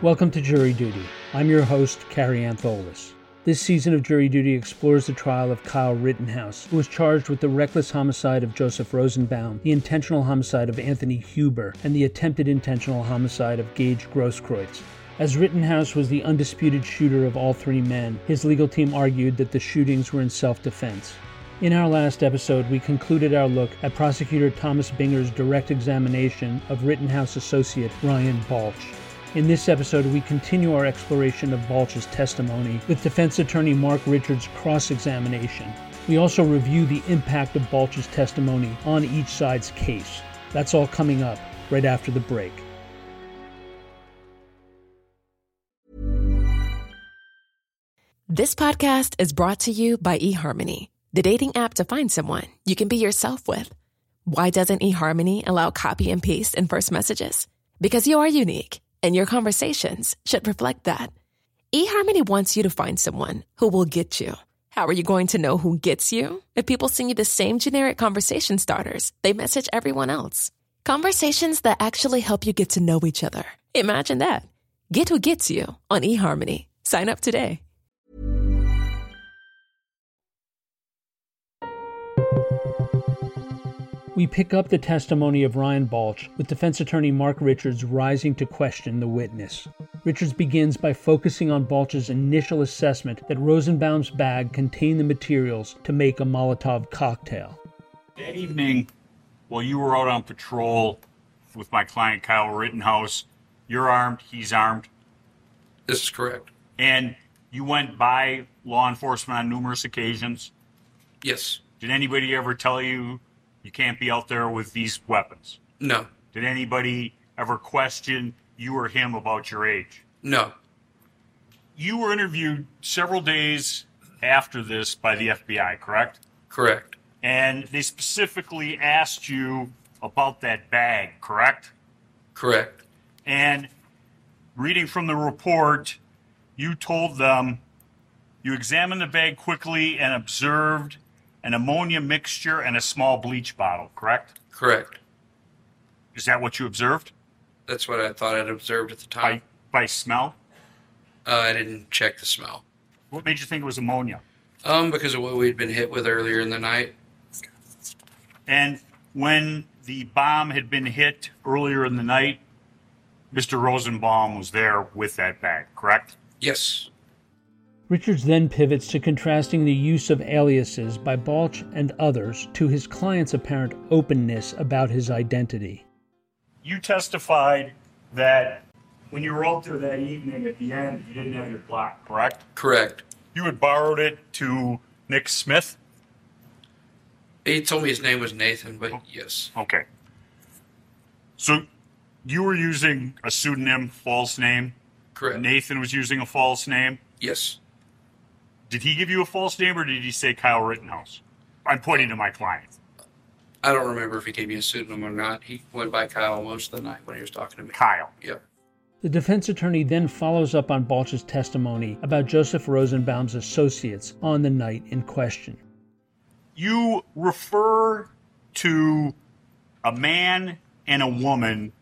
Welcome to Jury Duty. I'm your host, Kary Antholis. This season of Jury Duty explores the trial of Kyle Rittenhouse, who was charged with the reckless homicide of Joseph Rosenbaum, the intentional homicide of Anthony Huber, and the attempted intentional homicide of Gage Grosskreutz. As Rittenhouse was the undisputed shooter of all three men, his legal team argued that the shootings were in self defense. In our last episode, we concluded our look at prosecutor Thomas Binger's direct examination of Rittenhouse associate Ryan Balch. In this episode, we continue our exploration of Balch's testimony with defense attorney Mark Richards' cross examination. We also review the impact of Balch's testimony on each side's case. That's all coming up right after the break. This podcast is brought to you by eHarmony, the dating app to find someone you can be yourself with. Why doesn't eHarmony allow copy and paste in first messages? Because you are unique and your conversations should reflect that. eHarmony wants you to find someone who will get you. How are you going to know who gets you? If people send you the same generic conversation starters, they message everyone else. Conversations that actually help you get to know each other. Imagine that. Get who gets you on eHarmony. Sign up today. We pick up the testimony of Ryan Balch with defense attorney Mark Richards rising to question the witness. Richards begins by focusing on Balch's initial assessment that Rosenbaum's bag contained the materials to make a Molotov cocktail. That evening, while you were out on patrol with my client Kyle Rittenhouse, you're armed, he's armed, This is correct. and you went by law enforcement on numerous occasions. Yes. Did anybody ever tell you you can't be out there with these weapons? No. Did anybody ever question you or him about your age? No. You were interviewed several days after this by the FBI, correct? Correct. And they specifically asked you about that bag, correct? Correct. And reading from the report, you told them you examined the bag quickly and observed an ammonia mixture and a small bleach bottle, correct? Correct. Is that what you observed? That's what I thought I'd observed at the By, time. by smell? Uh, I didn't check the smell. What made you think it was ammonia? Um, because of what we'd been hit with earlier in the night. And when the bomb had been hit earlier in the night, Mr. Rosenbaum was there with that bag, correct? Yes. Richards then pivots to contrasting the use of aliases by Balch and others to his client's apparent openness about his identity. You testified that when you were out there that evening at the end, you didn't have your Glock, correct? Correct. You had borrowed it to Nick Smith? He told me his name was Nathan, but yes. Okay. So you were using a pseudonym, false name. Correct. Nathan was using a false name. Yes. Did he give you a false name or did he say Kyle Rittenhouse? I'm pointing to my client. I don't remember if he gave me a pseudonym or not. He went by Kyle most of the night when he was talking to me. Kyle. Yep. The defense attorney then follows up on Balch's testimony about Joseph Rosenbaum's associates on the night in question. You refer to a man and a woman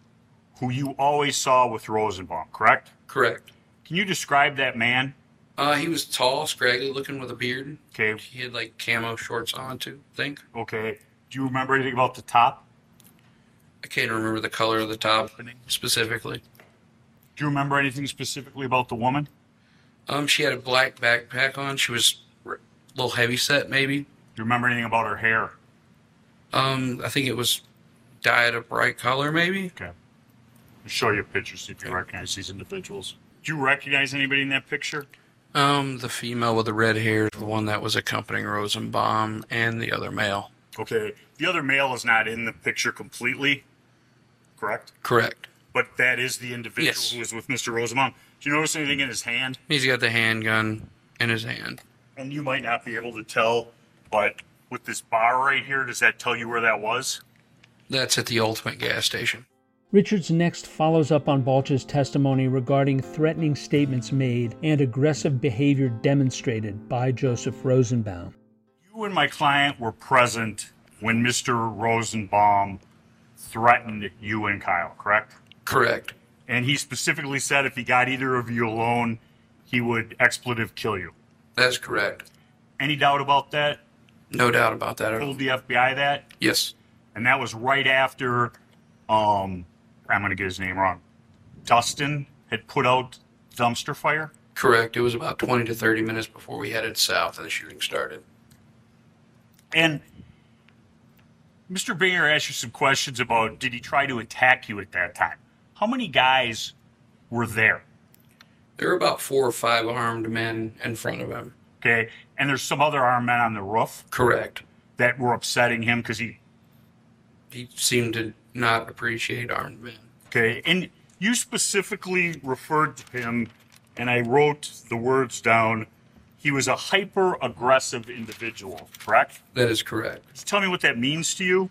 who you always saw with Rosenbaum, correct? Correct. Can you describe that man? Uh, he was tall, scraggly looking with a beard. Okay. He had like camo shorts on too, I think. Okay. Do you remember anything about the top? I can't remember the color of the top specifically. Do you remember anything specifically about the woman? Um, she had a black backpack on. She was a little heavy set, maybe. Do you remember anything about her hair? Um, I think it was dyed a bright color, maybe. Okay. I'll show you a picture, see if you recognize these individuals. Do you recognize anybody in that picture? Um, the female with the red hair, the one that was accompanying Rosenbaum, and the other male. Okay. The other male is not in the picture completely, correct? Correct. But that is the individual Yes. who was with Mr. Rosenbaum. Do you notice anything in his hand? He's got the handgun in his hand. And you might not be able to tell, but with this bar right here, does that tell you where that was? That's at the Ultimate gas station. Richards next follows up on Balch's testimony regarding threatening statements made and aggressive behavior demonstrated by Joseph Rosenbaum. You and my client were present when Mr. Rosenbaum threatened you and Kyle, correct? Correct. And he specifically said if he got either of you alone, he would expletive kill you. That's correct. Any doubt about that? No doubt about that. Told the FBI that? Yes. And that was right after, um, I'm going to get his name wrong. Dustin had put out dumpster fire. Correct. It was about 20 to 30 minutes before we headed south and the shooting started. And Mr. Binger asked you some questions about did he try to attack you at that time? How many guys were there? There were about four or five armed men in front of him. Okay. And there's some other armed men on the roof Correct. that were upsetting him because he, He seemed to not appreciate armed men. okay. And you specifically referred to him, and I wrote the words down. He was a hyper aggressive individual, correct? That is correct. Tell me what that means to you.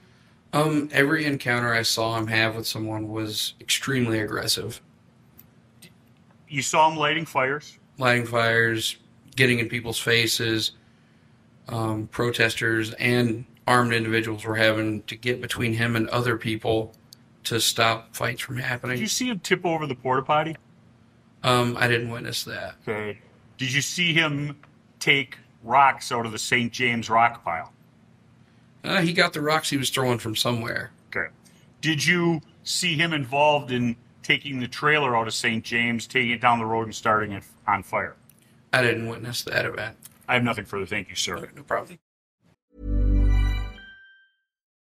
Um, every encounter I saw him have with someone was extremely aggressive. You saw him lighting fires. Lighting fires, getting in people's faces. Um, protesters and armed individuals were having to get between him and other people to stop fights from happening. Did you see him tip over the porta potty? Um, I didn't witness that. Okay. Did you see him take rocks out of the St. James rock pile? Uh, he got the rocks he was throwing from somewhere. Okay. Did you see him involved in taking the trailer out of St. James, taking it down the road, and starting it on fire? I didn't witness that event. I have nothing further. Thank you, sir. No problem.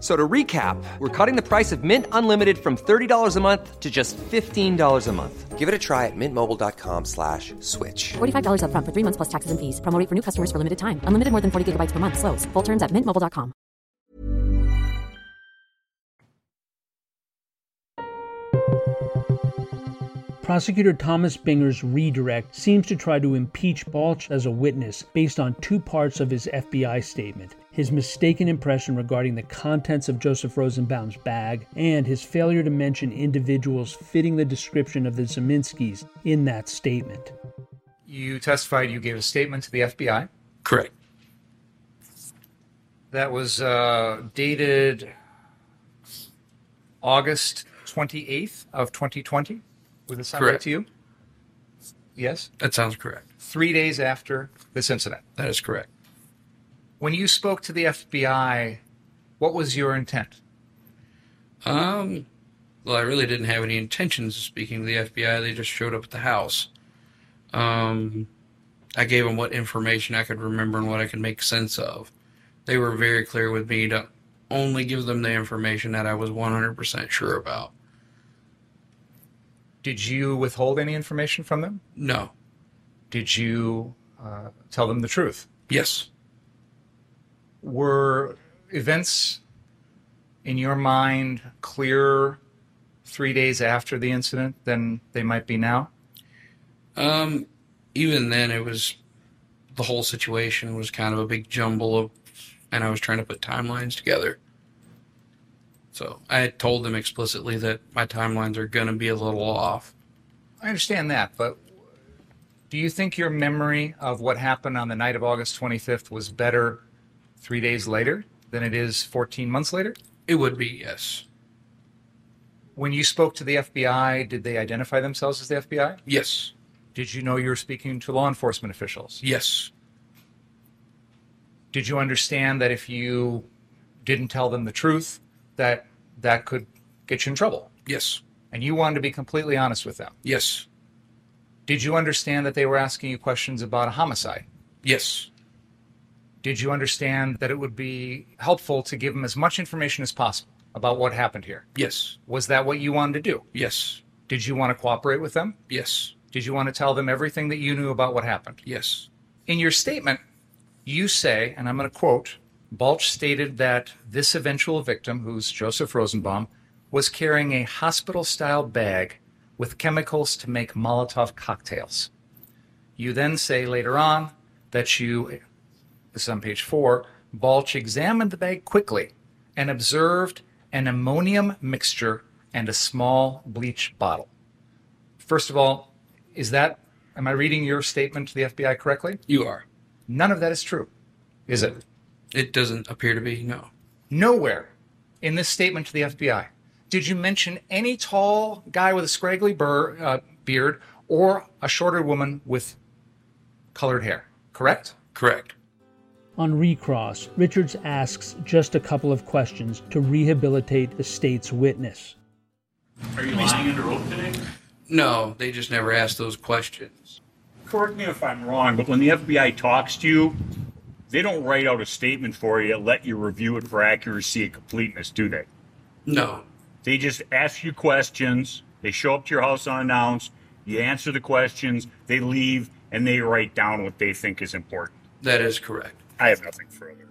F- So to recap, we're cutting the price of Mint Unlimited from $30 a month to just $15 a month. Give it a try at mintmobile.com slash switch. $45 upfront for three months plus taxes and fees. Promo rate for new customers for limited time. Unlimited more than 40 gigabytes per month. Slows. Full terms at mintmobile.com. Prosecutor Thomas Binger's redirect seems to try to impeach Balch as a witness based on two parts of his FBI statement his mistaken impression regarding the contents of Joseph Rosenbaum's bag, and his failure to mention individuals fitting the description of the Ziminskis in that statement. You testified you gave a statement to the FBI. Correct. That was uh, dated August 28th of 2020. Would this sound right Correct. to you? Yes. That sounds correct. Three days after this incident. That is correct. When you spoke to the FBI, what was your intent? Um, well, I really didn't have any intentions of speaking to the FBI. They just showed up at the house. Um, I gave them what information I could remember and what I could make sense of. They were very clear with me to only give them the information that I was 100% sure about. Did you withhold any information from them? No. Did you uh, tell them the truth? Yes. Were events in your mind clearer three days after the incident than they might be now? Um, even then, it was the whole situation was kind of a big jumble of, and I was trying to put timelines together. So I had told them explicitly that my timelines are going to be a little off. I understand that, but do you think your memory of what happened on the night of August 25th was better three days later than it is 14 months later? It would be yes, When you spoke to the FBI, did they identify themselves as the FBI? yes, Did you know you were speaking to law enforcement officials? yes, Did you understand that if you didn't tell them the truth, that that could get you in trouble? yes, And you wanted to be completely honest with them. yes, Did you understand that they were asking you questions about a homicide? yes, Did you understand that it would be helpful to give them as much information as possible about what happened here? yes, Was that what you wanted to do? yes, Did you want to cooperate with them? yes, Did you want to tell them everything that you knew about what happened? yes, In your statement, you say, and I'm going to quote, Balch stated that this eventual victim, who's Joseph Rosenbaum, was carrying a hospital style bag with chemicals to make Molotov cocktails. You then say later on that you, this is on page four, Balch examined the bag quickly and observed an ammonium mixture and a small bleach bottle. First of all, is that, am I reading your statement to the FBI correctly? You are. None of that is true, is it? It doesn't appear to be, no. Nowhere in this statement to the FBI did you mention any tall guy with a scraggly bur- uh, beard or a shorter woman with colored hair, correct? Correct. On recross, Richards asks just a couple of questions to rehabilitate the state's witness. Are you lying under oath today? No, they just never asked those questions. Correct me if I'm wrong, but when the FBI talks to you, they don't write out a statement for you, let you review it for accuracy and completeness, do they? No. They just ask you questions. They show up to your house unannounced. You answer the questions. They leave and they write down what they think is important. That is correct. I have nothing further.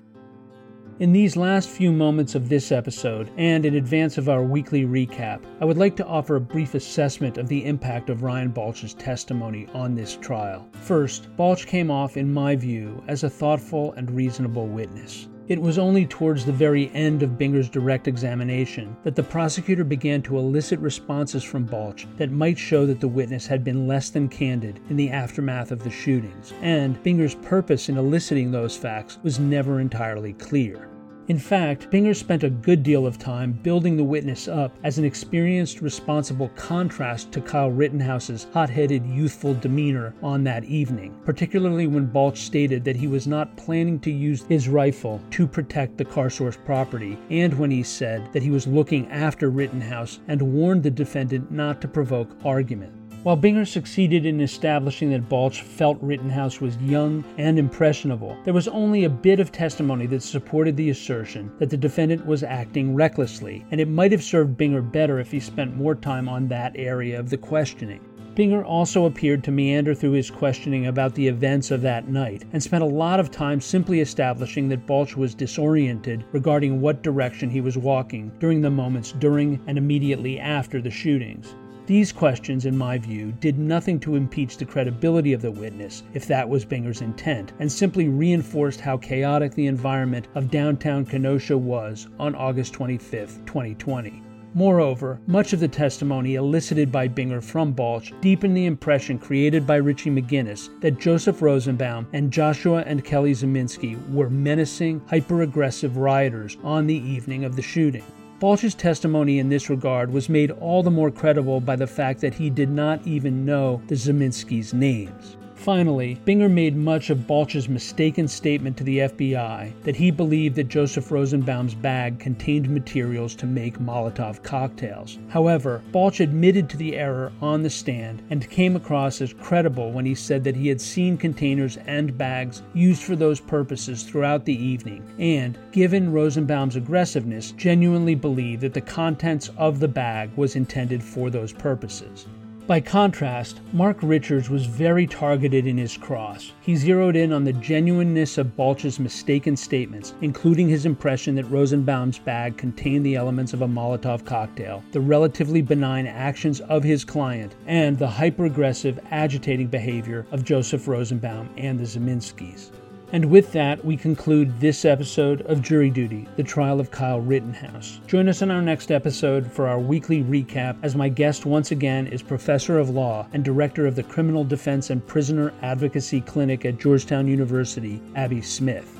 In these last few moments of this episode, and in advance of our weekly recap, I would like to offer a brief assessment of the impact of Ryan Balch's testimony on this trial. First, Balch came off, in my view, as a thoughtful and reasonable witness. It was only towards the very end of Binger's direct examination that the prosecutor began to elicit responses from Balch that might show that the witness had been less than candid in the aftermath of the shootings, and Binger's purpose in eliciting those facts was never entirely clear. In fact, Binger spent a good deal of time building the witness up as an experienced, responsible contrast to Kyle Rittenhouse's hot headed, youthful demeanor on that evening, particularly when Balch stated that he was not planning to use his rifle to protect the CarSource property, and when he said that he was looking after Rittenhouse and warned the defendant not to provoke argument. While Binger succeeded in establishing that Balch felt Rittenhouse was young and impressionable, there was only a bit of testimony that supported the assertion that the defendant was acting recklessly, and it might have served Binger better if he spent more time on that area of the questioning. Binger also appeared to meander through his questioning about the events of that night and spent a lot of time simply establishing that Balch was disoriented regarding what direction he was walking during the moments during and immediately after the shootings. These questions, in my view, did nothing to impeach the credibility of the witness, if that was Binger's intent, and simply reinforced how chaotic the environment of downtown Kenosha was on August 25, 2020. Moreover, much of the testimony elicited by Binger from Balch deepened the impression created by Richie McGinnis that Joseph Rosenbaum and Joshua and Kelly Ziminski were menacing, hyper aggressive rioters on the evening of the shooting. Balch's testimony in this regard was made all the more credible by the fact that he did not even know the Ziminskis' names. Finally, Binger made much of Balch's mistaken statement to the FBI that he believed that Joseph Rosenbaum's bag contained materials to make Molotov cocktails. However, Balch admitted to the error on the stand and came across as credible when he said that he had seen containers and bags used for those purposes throughout the evening and, given Rosenbaum's aggressiveness, genuinely believed that the contents of the bag was intended for those purposes. By contrast, Mark Richards was very targeted in his cross. He zeroed in on the genuineness of Balch's mistaken statements, including his impression that Rosenbaum's bag contained the elements of a Molotov cocktail, the relatively benign actions of his client, and the hyper aggressive, agitating behavior of Joseph Rosenbaum and the Ziminskis. And with that, we conclude this episode of Jury Duty, the trial of Kyle Rittenhouse. Join us in our next episode for our weekly recap, as my guest once again is Professor of Law and Director of the Criminal Defense and Prisoner Advocacy Clinic at Georgetown University, Abbe Smith.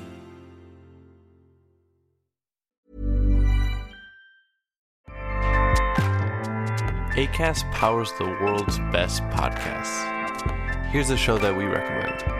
ACAST powers the world's best podcasts. Here's a show that we recommend.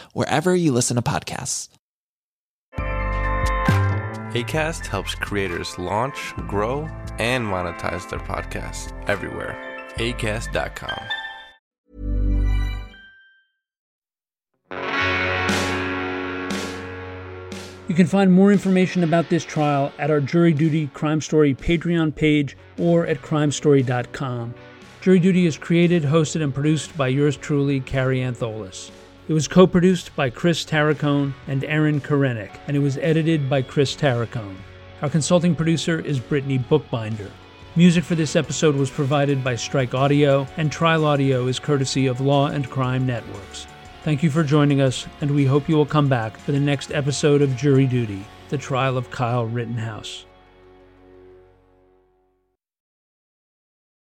wherever you listen to podcasts. ACAST helps creators launch, grow, and monetize their podcasts everywhere. ACAST.com. You can find more information about this trial at our Jury Duty Crime Story Patreon page or at crimestory.com. Jury Duty is created, hosted, and produced by yours truly, Kary Antholis. It was co produced by Chris Tarracone and Aaron Karenik, and it was edited by Chris Tarracone. Our consulting producer is Brittany Bookbinder. Music for this episode was provided by Strike Audio, and Trial Audio is courtesy of Law and Crime Networks. Thank you for joining us, and we hope you will come back for the next episode of Jury Duty The Trial of Kyle Rittenhouse.